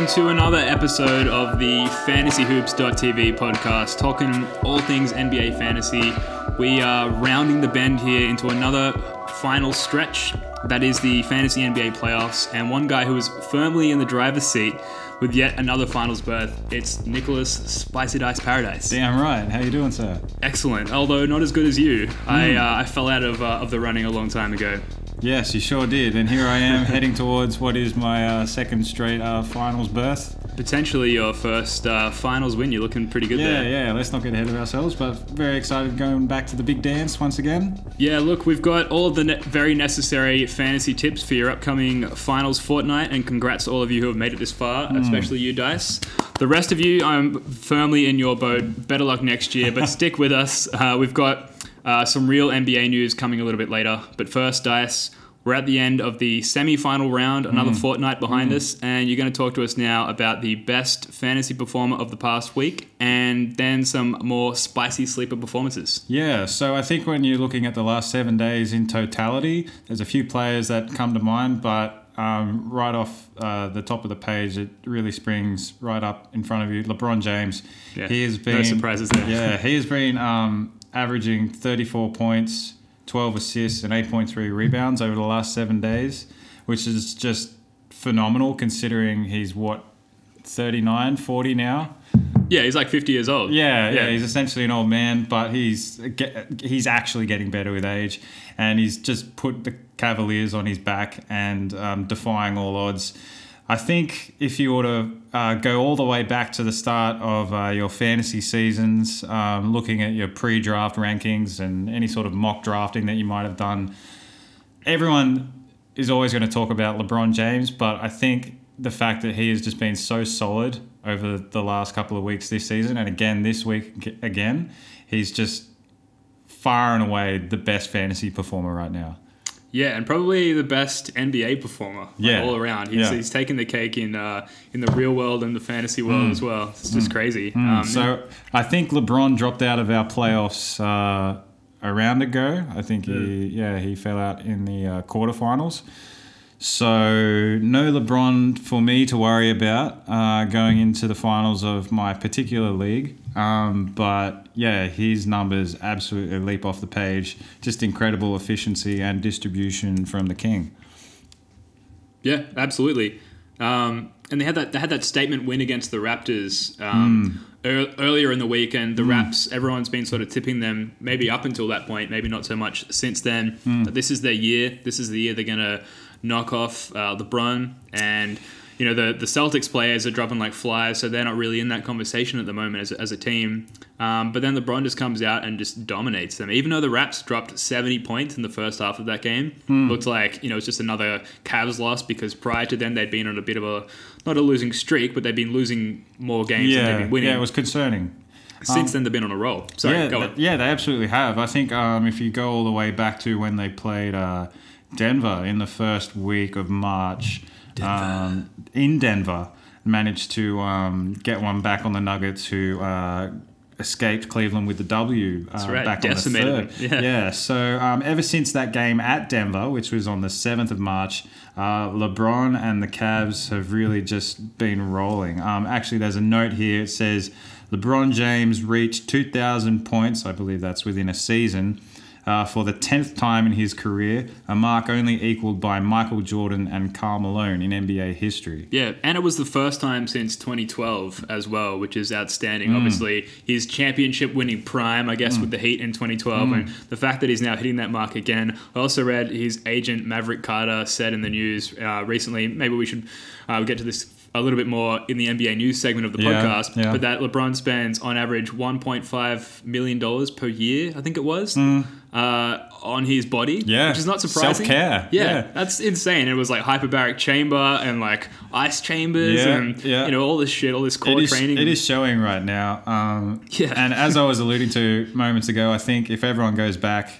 welcome to another episode of the FantasyHoops.tv podcast, talking all things NBA fantasy. We are rounding the bend here into another final stretch that is the fantasy NBA playoffs, and one guy who is firmly in the driver's seat with yet another finals berth. It's Nicholas Spicy Dice Paradise. Damn right. How you doing, sir? Excellent, although not as good as you. I, uh, I fell out of, uh, of the running a long time ago. Yes, you sure did. And here I am heading towards what is my uh, second straight uh, finals berth. Potentially your first uh, finals win. You're looking pretty good Yeah, there. yeah. Yeah. Let's not get ahead of ourselves, but very excited going back to the big dance once again. Yeah, look, we've got all of the ne- very necessary fantasy tips for your upcoming finals fortnight, and congrats to all of you who have made it this far, especially you, Dice. The rest of you, I'm firmly in your boat. Better luck next year, but stick with us. Uh, we've got uh, some real NBA news coming a little bit later. But first, Dice, we're at the end of the semi final round, another fortnight behind us, and you're going to talk to us now about the best fantasy performer of the past week and then some more spicy sleeper performances. Yeah, so I think when you're looking at the last seven days in totality, there's a few players that come to mind, but um, right off uh, the top of the page, it really springs right up in front of you. LeBron James, Yeah, he has been no surprises there. Yeah, he has been um, averaging 34 points, 12 assists, and 8.3 rebounds over the last seven days, which is just phenomenal considering he's what 39, 40 now. Yeah, he's like 50 years old. Yeah, yeah, Yeah. he's essentially an old man, but he's get, he's actually getting better with age, and he's just put the Cavaliers on his back and um, defying all odds. I think if you were to uh, go all the way back to the start of uh, your fantasy seasons, um, looking at your pre-draft rankings and any sort of mock drafting that you might have done, everyone is always going to talk about LeBron James, but I think the fact that he has just been so solid over the last couple of weeks this season, and again this week again, he's just far and away the best fantasy performer right now. Yeah, and probably the best NBA performer like, Yeah. all around. He's, Yeah. he's taken the cake in uh, in the real world and the fantasy world as well. It's just crazy. Um, So I think LeBron dropped out of our playoffs uh, a round ago. I think he, yeah, he fell out in the uh, quarterfinals. So no LeBron for me to worry about uh, going into the finals of my particular league. Um, but yeah, his numbers absolutely leap off the page. Just incredible efficiency and distribution from the king. Yeah, absolutely. Um, and they had that they had that statement win against the Raptors um, ear- earlier in the week, and the Raps. Everyone's been sort of tipping them maybe up until that point, maybe not so much since then. But this is their year. This is the year they're gonna knock off uh, LeBron and. You know the, the Celtics players are dropping like flies, so they're not really in that conversation at the moment as, a- as a team. Um, but then LeBron just comes out and just dominates them. Even though the Raps dropped 70 points in the first half of that game, looked like you know it's just another Cavs loss because prior to then they'd been on a bit of a not a losing streak, but they'd been losing more games than they'd Yeah, been winning. yeah, it was concerning. Since then they've been on a roll. Sorry, yeah, th- yeah, they absolutely have. I think um, if you go all the way back to when they played uh, Denver in the first week of March, Um, in Denver, managed to um, get one back on the Nuggets, who uh, escaped Cleveland with the W. Uh, right, back on the third. yeah. yeah. So um, ever since that game at Denver, which was on the seventh of March, uh, LeBron and the Cavs have really just been rolling. Um, actually, there's a note here. It says LeBron James reached 2,000 points. I believe that's within a season. Uh, for the 10th time in his career, a mark only equaled by Michael Jordan and Karl Malone in NBA history. Yeah, and it was the first time since 2012 as well, which is Mm. outstanding. Obviously, his championship winning prime, I guess, with the Heat in 2012, Mm. and the fact that he's now hitting that mark again. I also read his agent Maverick Carter said in the news uh, recently. Maybe we should uh, get to this a little bit more in the NBA news segment of the Yeah, podcast. yeah. But that LeBron spends on average 1.5 million dollars per year, I think it was. Uh, on his body, Mm. Yeah, which is not surprising. self-care, yeah, yeah. that's insane. It was like hyperbaric chamber and like ice chambers and yeah. you know all this shit, all this core It is, training. it is showing right now. Um, Yeah. And as I was alluding to moments ago, I think if everyone goes back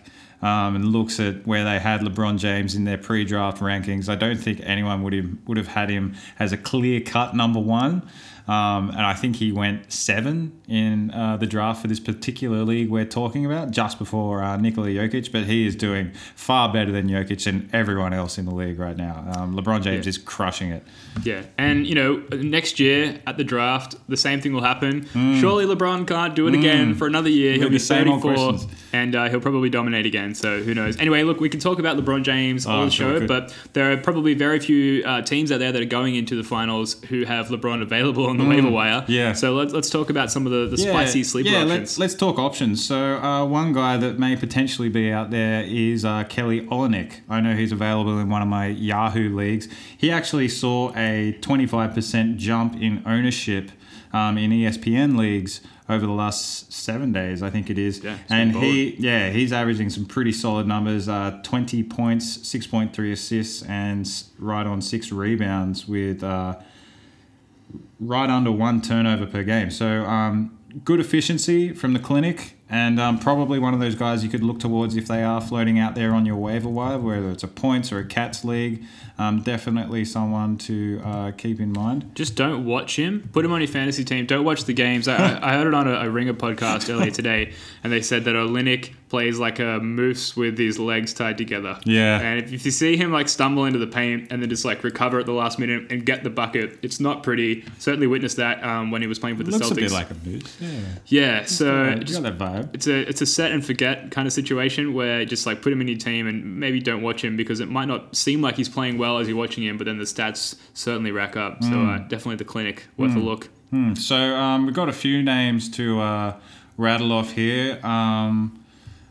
um, and looks at where they had LeBron James in their pre-draft rankings, I don't think anyone would have, would have had him as a clear-cut number one. Um, and I think he went seven in uh, the draft for this particular league we're talking about, just before uh, Nikola Jokic. But he is doing far better than Jokic and everyone else in the league right now. Um, LeBron James Yeah. is crushing it. Yeah, and you know, next year at the draft, the same thing will happen. Surely LeBron can't do it again for another year. He'll With be 34, and uh, he'll probably dominate again. So who knows? Anyway, look, we can talk about LeBron James all Oh, the sure show, but there are probably very few uh, teams out there that are going into the finals who have LeBron available on the waiver wire. yeah. So let's let's talk about some of the, the spicy sleeper yeah, options. let's let's talk options. So uh, one guy that may potentially be out there is uh, Kelly Olynyk. I know he's available in one of my Yahoo leagues. He actually saw a 25% jump in ownership um, in ESPN leagues over the last seven days, I think it is. Yeah, and he, yeah, he's averaging some pretty solid numbers: uh, 20 points, 6.3 assists, and right on six rebounds with. Uh, right under one turnover per game. So um, good efficiency from the clinic, and um, probably one of those guys you could look towards if they are floating out there on your waiver wire, whether it's a points or a cats league. Um, definitely someone to uh, keep in mind. Just don't watch him. Put him on your fantasy team. Don't watch the games. I, I heard it on a, a Ringer podcast earlier today, and they said that Olynyk plays like a moose with his legs tied together. Yeah. And if, if you see him like stumble into the paint and then just like recover at the last minute and get the bucket, it's not pretty. Certainly witnessed that um, when he was playing for the Looks Celtics. a bit like a moose. Yeah, yeah. So you just got that vibe. it's a it's a set and forget kind of situation where just like put him in your team and maybe don't watch him because it might not seem like he's playing well as you're watching him, but then the stats certainly rack up. So uh, definitely the clinic worth a look. Hmm, So um, we've got a few names to uh, rattle off here. Um,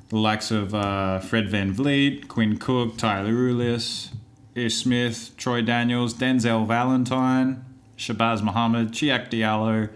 the likes of uh, Fred VanVleet, Quinn Cook, Tyler Ulis, Ish Smith, Troy Daniels, Denzel Valentine, Shabazz Muhammad, Cheick Diallo,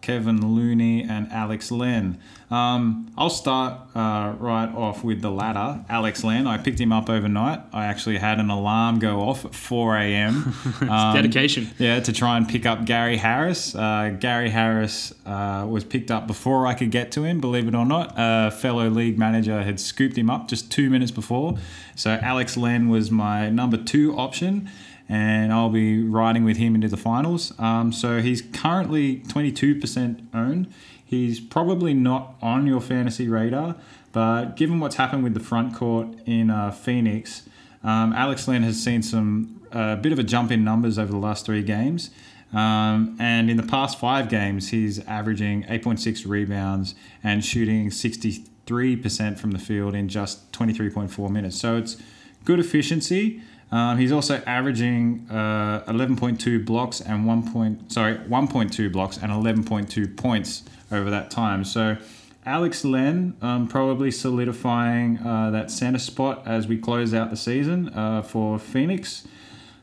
Kevin Looney, and Alex Len. Um, I'll start uh, right off with the latter, Alex Len. I picked him up overnight. I actually had an alarm go off at 4 a.m. Um, Dedication. yeah, to try and pick up Gary Harris. Uh, Gary Harris uh, was picked up before I could get to him, believe it or not. A fellow league manager had scooped him up just two minutes before. So Alex Len was my number two option, and I'll be riding with him into the finals. Um, so he's currently 22% owned. He's probably not on your fantasy radar, but given what's happened with the front court in uh, Phoenix, um, Alex Len has seen some a bit of a jump in numbers over the last three games. Um, and in the past five games, he's averaging 8.6 rebounds and shooting 63% from the field in just 23.4 minutes. So it's good efficiency. Um, he's also averaging uh, 11.2 blocks and 1. Point, sorry 1.2 blocks and 11.2 points over that time. So Alex Len um, probably solidifying uh, that center spot as we close out the season uh, for Phoenix,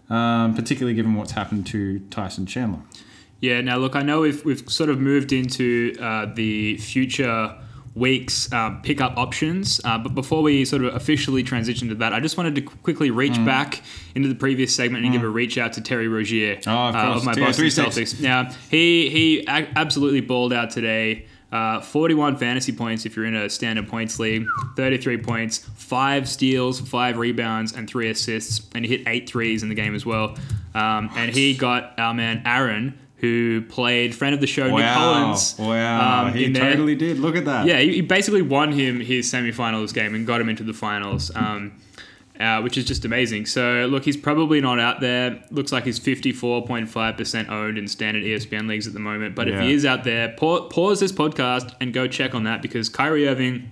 um, particularly given what's happened to Tyson Chandler. Yeah. Now look, I know we've we've sort of moved into uh, the future weeks uh, pickup options. Uh, but before we sort of officially transition to that, I just wanted to quickly reach Mm. back into the previous segment and give a reach out to Terry Rozier Oh, of uh, of my Boston Celtics. Now he he absolutely balled out today. Uh, 41 fantasy points if you're in a standard points league, 33 points, five steals, five rebounds, and three assists, and he hit eight threes in the game as well. Um, and he got our man Aaron, who played friend of the show Nick Wow. Collins. Wow. um, he totally did. Look at that. Yeah, he he basically won him his semifinals game and got him into the finals, um, uh, which is just amazing. So, look, he's probably not out there. Looks like he's 54.5% owned in standard ESPN leagues at the moment. But if he is out there, pa- pause this podcast and go check on that because Kyrie Irving.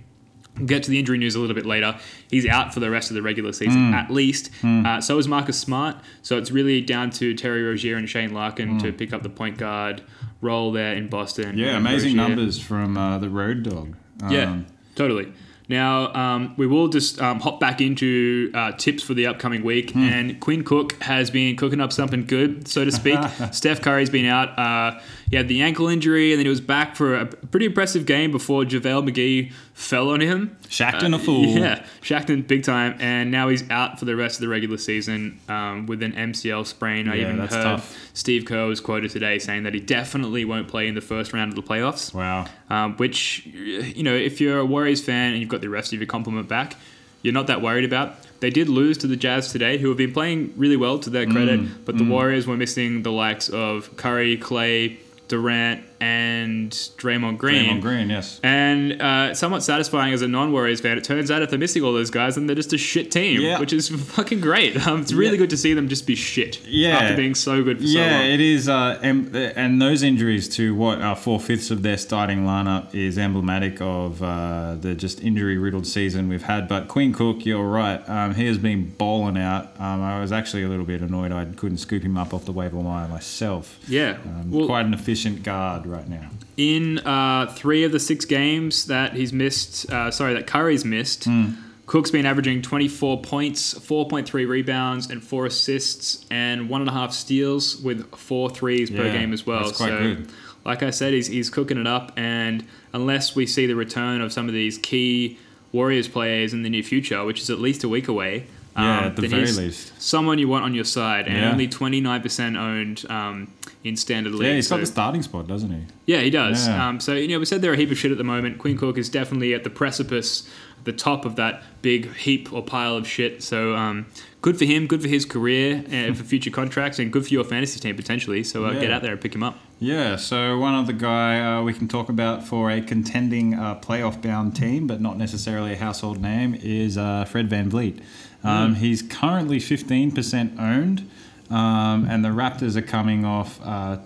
We'll get to the injury news a little bit later. He's out for the rest of the regular season, Hmm. at least. Uh, so is Marcus Smart. So it's really down to Terry Rozier and Shane Larkin to pick up the point guard role there in Boston. Hmm. Yeah, amazing Rozier- numbers from uh, the Road Dog. yeah, Um, totally. Now, um, we will just um, hop back into uh, tips for the upcoming week. Hmm. And Quinn Cook has been cooking up something good, so to speak. Steph Curry's been out. Uh, he had the ankle injury, and then he was back for a pretty impressive game before JaVale McGee fell on him. Shaqtin' a fool. Yeah, Shaqtin' big time. And now he's out for the rest of the regular season um, with an MCL sprain. I Yeah, even that's heard tough. Steve Kerr was quoted today saying that he definitely won't play in the first round of the playoffs Wow. um, which you know if you're a Warriors fan and you've got the rest of your complement back, you're not that worried about. They did lose to the Jazz today, who have been playing really well to their credit, Mm, but the Warriors were missing the likes of Curry, Clay, Durant, and Draymond Green. Draymond Green, yes. And uh, somewhat satisfying as a non-Warriors fan, it turns out if they're missing all those guys, then they're just a shit team, Yeah. which is fucking great. Um, it's really Yeah. good to see them just be shit Yeah. after being so good for so Yeah, it is, uh, and, and those injuries to what uh, four fifths of their starting lineup is emblematic of uh, the just injury riddled season we've had. But Quinn Cook, you're right, um, he has been bowling out. Um, I was actually a little bit annoyed I couldn't scoop him up off the waiver wire myself. yeah. Um, well, quite an efficient guard right now. in uh, three of the six games that he's missed, uh, sorry, that Curry's missed, Hmm. Cook's been averaging 24 points, 4.3 rebounds, and four assists, and one and a half steals with four threes per game as well. that's quite so, good. like I said, he's, he's cooking it up, and unless we see the return of some of these key Warriors players in the near future, which is at least a week away, Yeah, um, at the very least. someone you want on your side, and Yeah. only 29% owned um, in standard league. Yeah, he's got the starting spot, doesn't he? yeah, he does. Yeah. Um, so you know, we said there are a heap of shit at the moment. Quinn Cook is definitely at the precipice, the top of that big heap or pile of shit. So um, good for him, good for his career, and for future contracts, and good for your fantasy team potentially. So uh, get out there and pick him up. Yeah, so one other guy uh, we can talk about for a contending uh, playoff bound team, but not necessarily a household name, is uh, Fred VanVleet. Um, He's currently 15% owned, um, and the Raptors are coming off uh,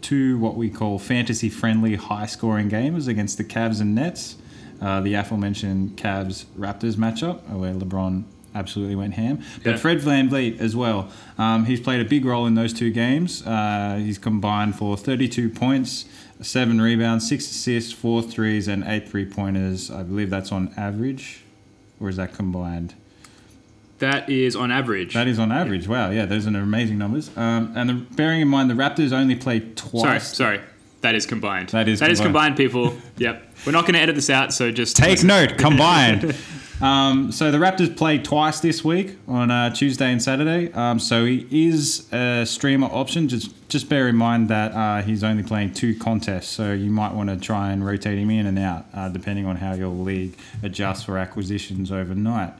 two what we call fantasy friendly high scoring games against the Cavs and Nets. Uh, the aforementioned Cavs Raptors matchup, where LeBron absolutely went ham. But Yeah. Fred VanVleet as well. Um, he's played a big role in those two games. Uh, he's combined for 32 points, seven rebounds, six assists, four threes, and eight three pointers. I believe that's on average, or is that combined? That is on average. That is on average. Wow, yeah, those are amazing numbers. Um, and the, bearing in mind the Raptors only sorry, twice. sorry. Sorry. That is combined. That is that is combined. combined, people. yep. We're not going to edit this out, so just Take note, combined. um, so the Raptors played twice this week on uh, Tuesday and Saturday. Um, so he is a streamer option. Just just bear in mind that uh, he's only playing two contests, so you might want to try and rotate him in and out uh, depending on how your league adjusts for acquisitions overnight.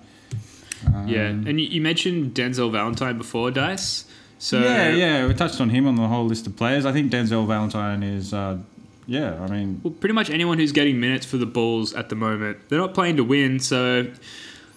Yeah, Um, and you, you mentioned Denzel Valentine before, Dice. So yeah, yeah, we touched on him on the whole list of players. I think Denzel Valentine is, uh, yeah, I mean, Well, pretty much anyone who's getting minutes for the Bulls at the moment, they're not playing to win. So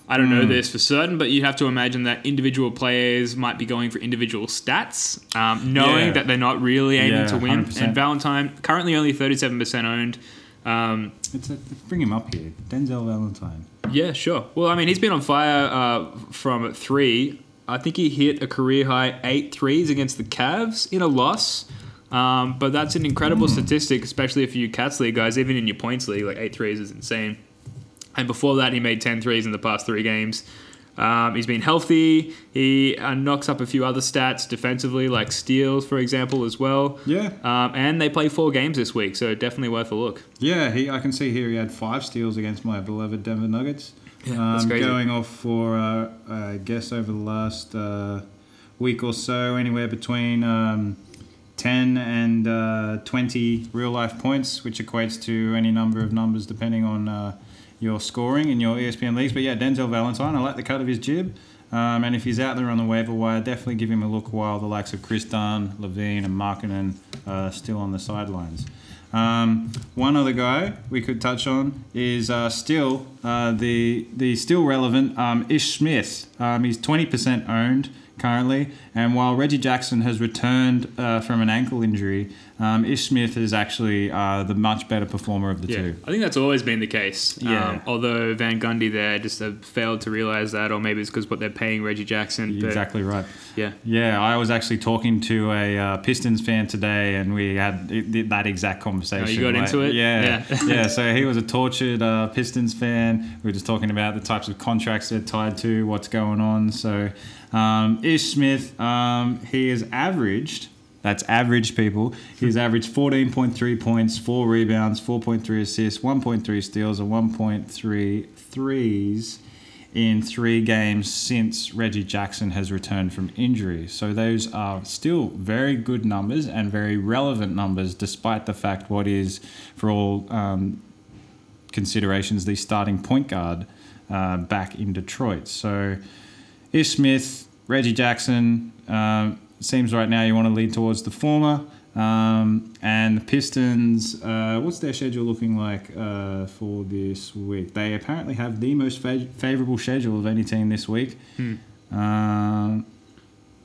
I don't Hmm. know this for certain, but you have to imagine that individual players might be going for individual stats, um, knowing Yeah. that they're not really aiming Yeah, to win. 100%. And Valentine currently only thirty-seven percent owned. Um, it's a, bring him up here, Denzel Valentine. yeah, sure. Well, I mean, he's been on fire uh, from three. I think he hit a career high eight threes against the Cavs in a loss. Um, but that's an incredible statistic, especially if you Cats League guys, even in your points league, like eight threes is insane. And before that, he made 10 threes in the past three games. Um, he's been healthy. He uh, knocks up a few other stats defensively, like steals, for example, as well. Yeah. Um, and they play four games this week, so definitely worth a look. Yeah, he. I can see here he had five steals against my beloved Denver Nuggets. Yeah, um, that's crazy. Going off for, uh, I guess, over the last uh, week or so, anywhere between um, 10 and uh, 20 real life points, which equates to any number of numbers depending on uh, your scoring in your ESPN leagues. But yeah, Denzel Valentine, I like the cut of his jib. Um, and if he's out there on the waiver wire, definitely give him a look while the likes of Kris Dunn, LaVine, and Markkanen are still on the sidelines. Um, one other guy we could touch on is uh, still uh, the the still relevant um, Ish Smith. Um, he's twenty percent owned currently, and while Reggie Jackson has returned uh, from an ankle injury, um, Ish Smith is actually uh, the much better performer of the Yeah, two. I think that's always been the case. Yeah. Um, although Van Gundy there just uh, failed to realize that, or maybe it's because what they're paying Reggie Jackson. But Exactly right. Yeah. Yeah, I was actually talking to a uh, Pistons fan today, and we had it, that exact conversation. Oh, you got Like, into it? Yeah, Yeah. yeah. So he was a tortured uh, Pistons fan. We were just talking about the types of contracts they're tied to, what's going on. So um, Ish Smith, um, he has averaged. That's average, people. He's averaged 14.3 points, 4 rebounds, 4.3 assists, 1.3 steals, and 1.3 threes in three games since Reggie Jackson has returned from injury. So those are still very good numbers and very relevant numbers, despite the fact what is, for all um, considerations, the starting point guard uh, back in Detroit. So Ish Smith, Reggie Jackson. Um, seems right now you want to lead towards the former. Um, and the Pistons, uh, what's their schedule looking like uh, for this week? They apparently have the most fa- favorable schedule of any team this week, um,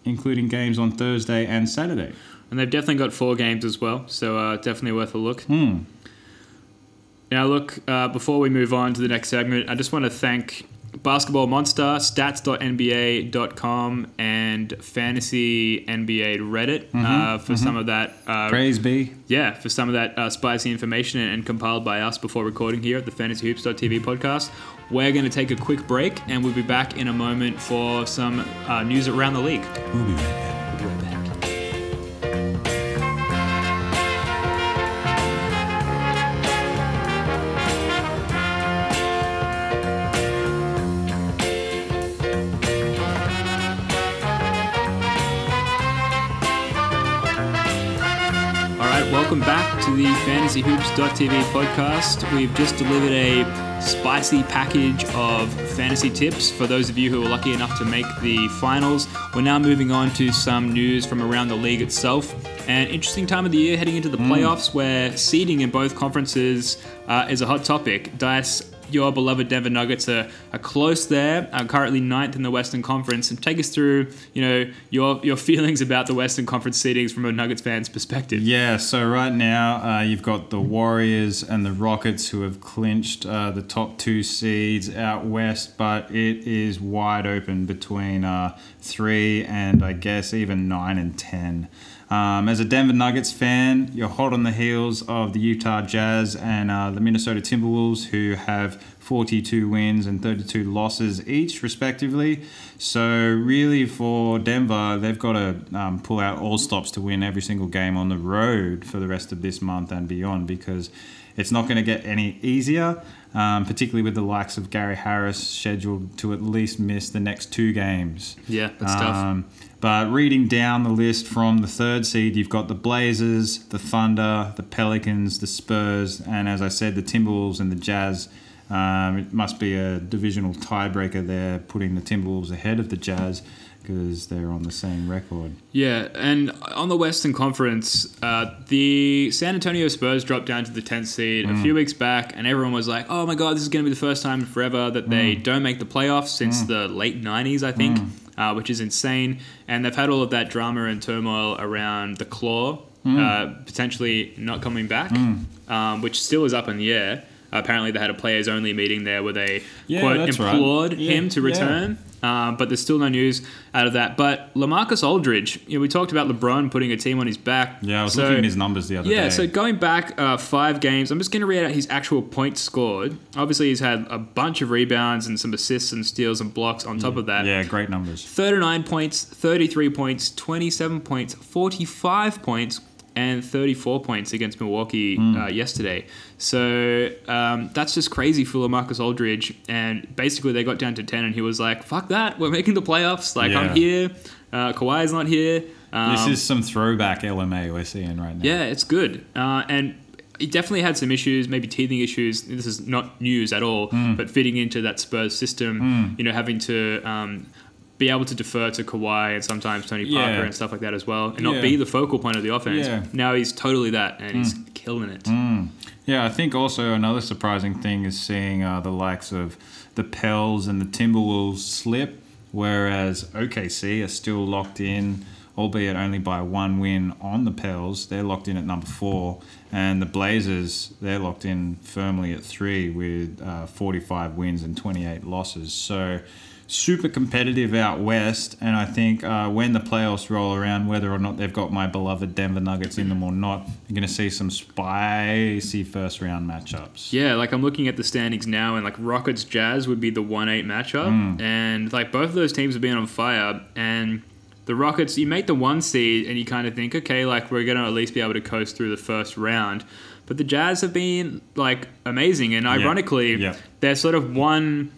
including games on Thursday and Saturday. And they've definitely got four games as well, so uh, definitely worth a look. Hmm. Now, look, uh, before we move on to the next segment, I just want to thank Basketball Monster, stats.nba.com, and Fantasy NBA Reddit uh, for some of that. Uh, Praise be. yeah, for some of that uh, spicy information and, and compiled by us before recording here at the FantasyHoops.tv podcast. We're going to take a quick break, and we'll be back in a moment for some uh, news around the league. We'll be right back. The FantasyHoops.tv podcast. We've just delivered a spicy package of fantasy tips for those of you who were lucky enough to make the finals. We're now moving on to some news from around the league itself. An interesting time of the year heading into the playoffs where seeding in both conferences uh, is a hot topic. Dice, your beloved Denver Nuggets are, are close there, are currently ninth in the Western Conference. And take us through, you know, your your feelings about the Western Conference seedings from a Nuggets fan's perspective. Yeah, so right now uh, you've got the Warriors and the Rockets who have clinched uh, the top two seeds out west, but it is wide open between uh, three and I guess even nine and ten. Um, as a Denver Nuggets fan, you're hot on the heels of the Utah Jazz and uh, the Minnesota Timberwolves, who have 42 wins and 32 losses each, respectively. So, really, for Denver, they've got to um, pull out all stops to win every single game on the road for the rest of this month and beyond because it's not going to get any easier, um, particularly with the likes of Gary Harris scheduled to at least miss the next two games. Yeah, that's tough. Um, but reading down the list from the third seed, you've got the Blazers, the Thunder, the Pelicans, the Spurs, and as I said, the Timberwolves and the Jazz. Um, it must be a divisional tiebreaker there, putting the Timberwolves ahead of the Jazz because they're on the same record. Yeah, and on the Western Conference, uh, the San Antonio Spurs dropped down to the 10th seed a few weeks back, and everyone was like, oh my god, this is going to be the first time forever that they don't make the playoffs since the late 90s, I think, uh, which is insane. And they've had all of that drama and turmoil around the claw uh, potentially not coming back, um, which still is up in the air. Apparently, they had a players only meeting there where they Yeah, quote that's right. implored Yeah, him to yeah. return. Um, but there's still no news out of that. But LaMarcus Aldridge, you know, we talked about LeBron putting a team on his back. Yeah, I was So- looking at his numbers the other Yeah, day. Yeah, so going back uh, five games, I'm just going to read out his actual points scored. Obviously, he's had a bunch of rebounds and some assists and steals and blocks on top of that. yeah, great numbers. 39 points, 33 points, 27 points, 45 points, and 34 points against Milwaukee Hmm. uh, yesterday. So um, that's just crazy for LaMarcus Aldridge. And basically, they got down to 10, and he was like, fuck that, we're making the playoffs. Like, Yeah. I'm here. Uh, Kawhi's not here. Um, This is some throwback LMA we're seeing right now. yeah, it's good. Uh, and he definitely had some issues, maybe teething issues. This is not news at all, Hmm. but fitting into that Spurs system, you know, having to um, be able to defer to Kawhi and sometimes Tony Parker Yeah. and stuff like that as well, and not Yeah. be the focal point of the offense. Yeah. Now he's totally that, and he's killing it. Yeah, I think also another surprising thing is seeing uh, the likes of the Pels and the Timberwolves slip, whereas OKC are still locked in, albeit only by one win on the Pels. They're locked in at number four, and the Blazers they're locked in firmly at three with uh, 45 wins and 28 losses. So. Super competitive out west, and I think uh, when the playoffs roll around, whether or not they've got my beloved Denver Nuggets in them or not, you're going to see some spicy first round matchups. Yeah, like I'm looking at the standings now, and like Rockets Jazz would be the one eight matchup, Hmm. and like both of those teams have been on fire. And the Rockets, you make the one seed, and you kind of think, okay, like we're gonna at least be able to coast through the first round. But the Jazz have been like amazing, and ironically, Yeah. they're sort of one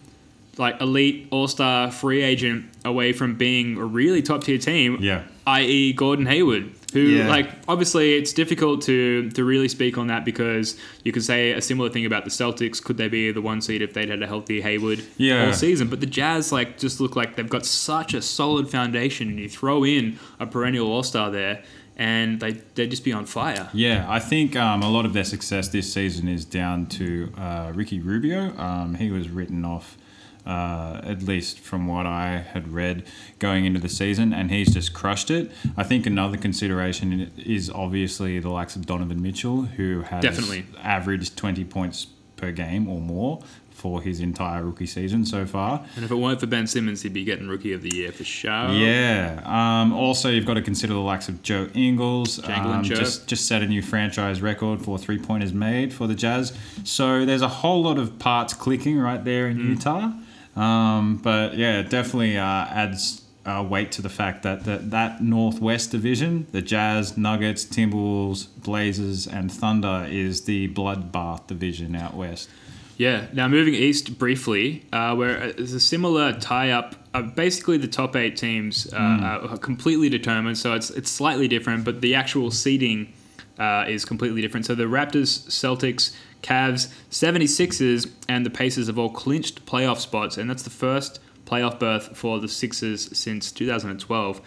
like elite all star free agent away from being a really top tier team. Yeah. i.e. Gordon Hayward, who Yeah. like obviously it's difficult to to really speak on that because you could say a similar thing about the Celtics. Could they be the one seed if they'd had a healthy Hayward Yeah. all season? But the Jazz like just look like they've got such a solid foundation, and you throw in a perennial All Star there, and they they'd just be on fire. Yeah, I think um, a lot of their success this season is down to uh, Ricky Rubio. Um, he was written off, uh, at least from what I had read going into the season, and he's just crushed it. I think another consideration is obviously the likes of Donovan Mitchell, who has Definitely. averaged 20 points per game or more for his entire rookie season so far. And if it weren't for Ben Simmons, he'd be getting Rookie of the Year for sure. Yeah. Um, also, you've got to consider the likes of Joe Ingles. Janglin' Um, Joe. just just set a new franchise record for three pointers made for the Jazz. So there's a whole lot of parts clicking right there in Utah. Um, but yeah, it definitely uh, adds uh, weight to the fact that, that that Northwest division, the Jazz, Nuggets, Timberwolves, Blazers, and Thunder, is the bloodbath division out west. Yeah. Now moving east briefly, uh, where there's a similar tie-up. Uh, basically, the top eight teams uh, are completely determined, so it's it's slightly different, but the actual seeding uh, is completely different. So the Raptors, Celtics, Cavs, 76ers, and the Pacers have all clinched playoff spots, and that's the first playoff berth for the Sixers since 2012,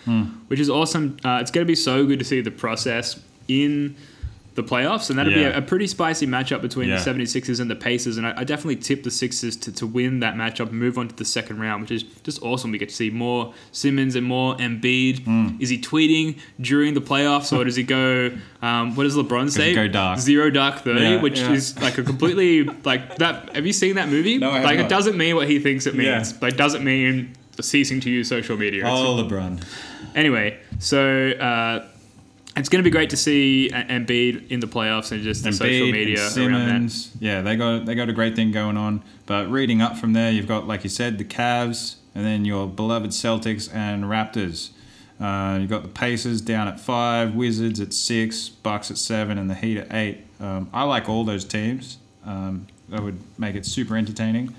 which is awesome. Uh, it's going to be so good to see the process in the playoffs, and that'll be a, a pretty spicy matchup between Yeah. the 76ers and the Pacers. And I, I definitely tip the Sixers to, to win that matchup and move on to the second round, which is just awesome. We get to see more Simmons and more Embiid. Hmm. Is he tweeting during the playoffs, or does he go? Um, what does LeBron say? go dark? Zero dark thirty, Yeah, which yeah. is like a completely like that. Have you seen that movie? No, I like not. it doesn't mean what he thinks it Yeah. means. Like doesn't mean ceasing to use social media. It's- Oh, LeBron. Anyway, so uh, it's going to be great to see A- Embiid in the playoffs and just the social media and around that. Simmons. Yeah, they got they got a great thing going on. But reading up from there, you've got like you said, the Cavs, and then your beloved Celtics and Raptors. Uh, you've got the Pacers down at five, Wizards at six, Bucks at seven, and the Heat at eight. Um, I like all those teams. Um, that would make it super entertaining.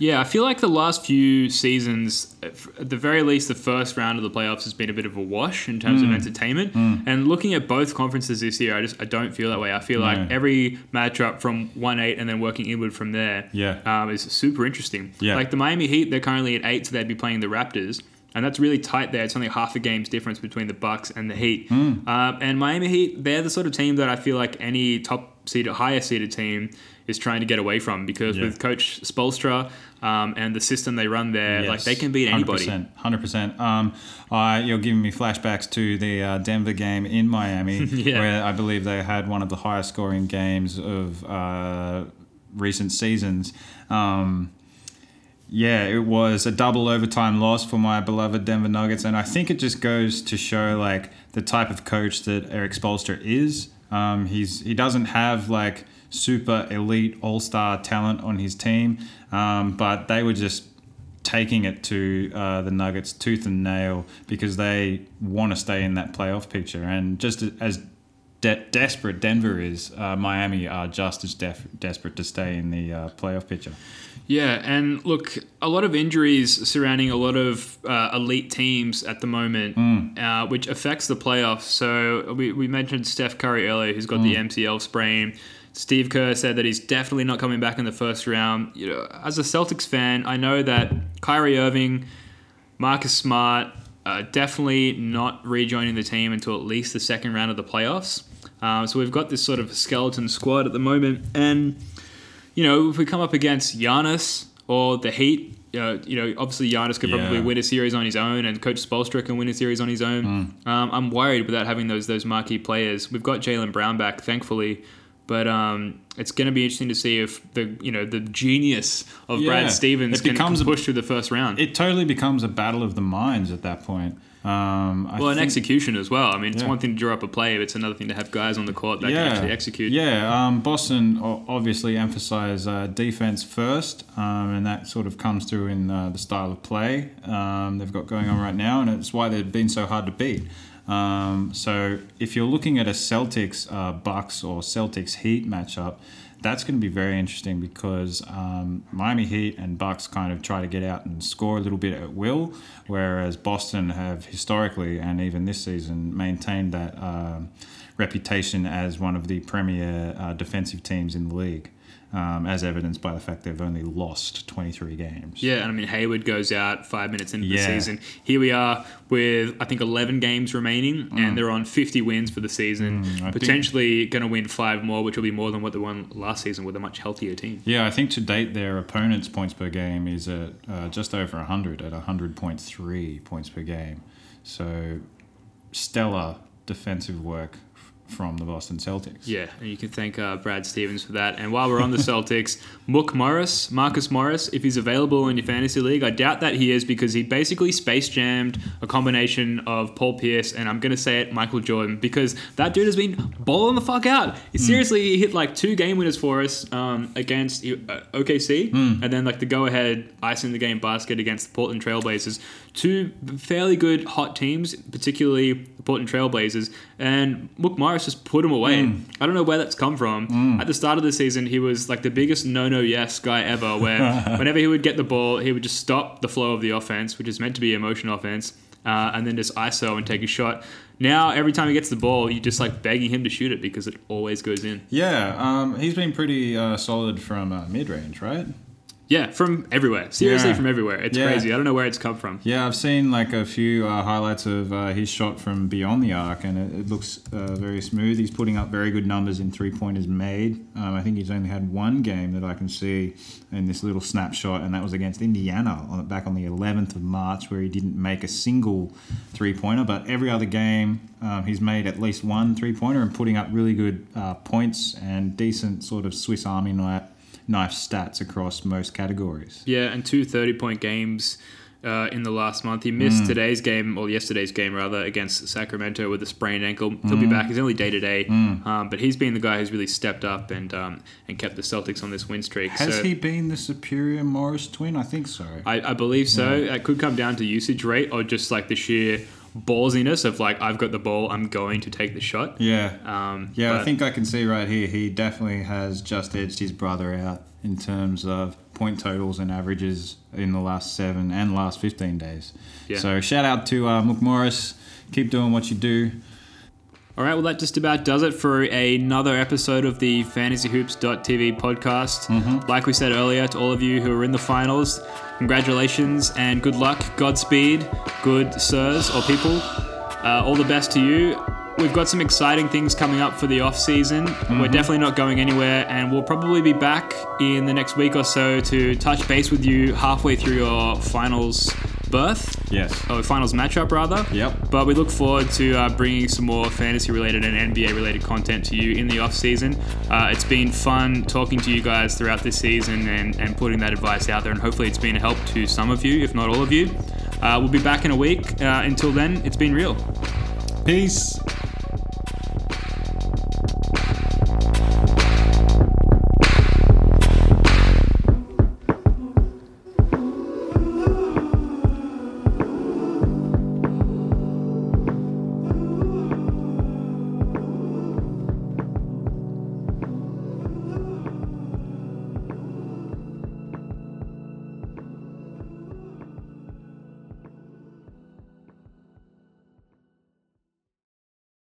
Yeah, I feel like the last few seasons, at the very least, the first round of the playoffs has been a bit of a wash in terms Mm. of entertainment. And looking at both conferences this year, I just I don't feel that way. I feel No. like every matchup from one eight and then working inward from there, Yeah. um, is super interesting. Yeah. like the Miami Heat, they're currently at eight, so they'd be playing the Raptors. And that's really tight there. It's only half a game's difference between the Bucks and the Heat. Hmm. Uh, and Miami Heat, they're the sort of team that I feel like any top seeded, higher seeded team is trying to get away from because Yeah. with Coach Spoelstra um, and the system they run there, like they can beat anybody. 100%. 100%. Um, I, you're giving me flashbacks to the uh, Denver game in Miami, Yeah. where I believe they had one of the highest scoring games of uh, recent seasons. Um, yeah, it was a double overtime loss for my beloved Denver Nuggets, and I think it just goes to show like the type of coach that Erik Spoelstra is. Um, he's he doesn't have like super elite all star talent on his team, um, but they were just taking it to uh, the Nuggets tooth and nail because they want to stay in that playoff picture, and just as de- desperate Denver is, uh, Miami are just as def- desperate to stay in the uh, playoff picture. Yeah, and look, a lot of injuries surrounding a lot of uh, elite teams at the moment, Hmm. uh, which affects the playoffs. So we, we mentioned Steph Curry earlier, who's got Hmm. the MCL sprain. Steve Kerr said that he's definitely not coming back in the first round. You know, as a Celtics fan, I know that Kyrie Irving, Marcus Smart, uh, definitely not rejoining the team until at least the second round of the playoffs. Um, so we've got this sort of skeleton squad at the moment, and you know, if we come up against Giannis or the Heat, uh, you know, obviously Giannis could probably Yeah. win a series on his own, and Coach Spoelstra can win a series on his own. Um, I'm worried without having those those marquee players. We've got Jaylen Brown back, thankfully, but um, it's going to be interesting to see if the you know the genius of Yeah. Brad Stevens It can, can becomes a- push through the first round. It totally becomes a battle of the minds at that point. Um, I well, think- execution as well. I mean, it's Yeah. one thing to draw up a play, but it's another thing to have guys on the court that can actually execute. Yeah, um, Boston obviously emphasize uh, defense first, um, and that sort of comes through in uh, the style of play um, they've got going on right now, and it's why they've been so hard to beat. Um, so if you're looking at a Celtics uh, Bucks or Celtics Heat matchup, that's going to be very interesting because um, Miami Heat and Bucks kind of try to get out and score a little bit at will, whereas Boston have historically and even this season maintained that um, reputation as one of the premier uh, defensive teams in the league. Um, as evidenced by the fact they've only lost 23 games. Yeah, and I mean Hayward goes out five minutes into Yeah. the season. Here we are with I think 11 games remaining, and they're on 50 wins for the season. Mm. I think- Potentially going to win five more, which will be more than what they won last season with a much healthier team. Yeah, I think to date their opponent's points per game is at uh, just over 100 at 100.3 points per game. So stellar defensive work from the Boston Celtics. Yeah, and you can thank uh, Brad Stevens for that. And while we're on the Celtics, Mook Morris, Marcus Morris, if he's available in your fantasy league, I doubt that he is because he basically space jammed a combination of Paul Pierce and I'm going to say it, Michael Jordan, because that dude has been balling the fuck out. He seriously he hit like two game winners for us um, against uh, OKC, and then like the go ahead icing the game basket against the Portland Trailblazers. Two fairly good hot teams, particularly the Portland Trailblazers, and Mook Morris just put him away. I don't know where that's come from. At the start of the season, he was like the biggest no no yes guy ever, where whenever he would get the ball, he would just stop the flow of the offense, which is meant to be a motion offense, uh, and then just ISO and take a shot. Now, every time he gets the ball, you're just like begging him to shoot it because it always goes in. Yeah, um, he's been pretty uh, solid from uh, mid range, right? Yeah, from everywhere. Seriously, Yeah. from everywhere. It's Yeah. crazy. I don't know where it's come from. Yeah, I've seen like a few uh, highlights of uh, his shot from beyond the arc, and it, it looks uh, very smooth. He's putting up very good numbers in three pointers made. Um, I think he's only had one game that I can see in this little snapshot, and that was against Indiana on, back on the 11th of March, where he didn't make a single three pointer. But every other game, um, he's made at least one three pointer and putting up really good uh, points and decent sort of Swiss Army knife, knife stats across most categories. Yeah, and two 30 point games uh, in the last month. He Mm. missed today's game, or yesterday's game rather, against Sacramento with a sprained ankle. He'll be back. He's only day to day, Mm. um, but he's been the guy who's really stepped up and um, and kept the Celtics on this win streak. Has so he been the superior Morris twin? I think so. I, I believe so. It could come down to usage rate or just like the sheer ballsiness of like I've got the ball, I'm going to take the shot. Yeah. Um, Yeah, I think I can see right here. He definitely has just edged his brother out in terms of point totals and averages in the last seven and last 15 days. Yeah. So shout out to uh, Mook Morris. Keep doing what you do. All right, well, that just about does it for another episode of the Fantasy FantasyHoops.tv podcast. Like we said earlier, to all of you who are in the finals, congratulations and good luck, Godspeed, good sirs or people. Uh, all the best to you. We've got some exciting things coming up for the off season. We're definitely not going anywhere, and we'll probably be back in the next week or so to touch base with you halfway through your finals berth Yes. or finals matchup rather. Yep. But we look forward to uh, bringing some more fantasy related and NBA related content to you in the off season. Uh, it's been fun talking to you guys throughout this season and, and putting that advice out there, and hopefully it's been a help to some of you, if not all of you. Uh, we'll be back in a week. Uh, until then, it's been real. Peace.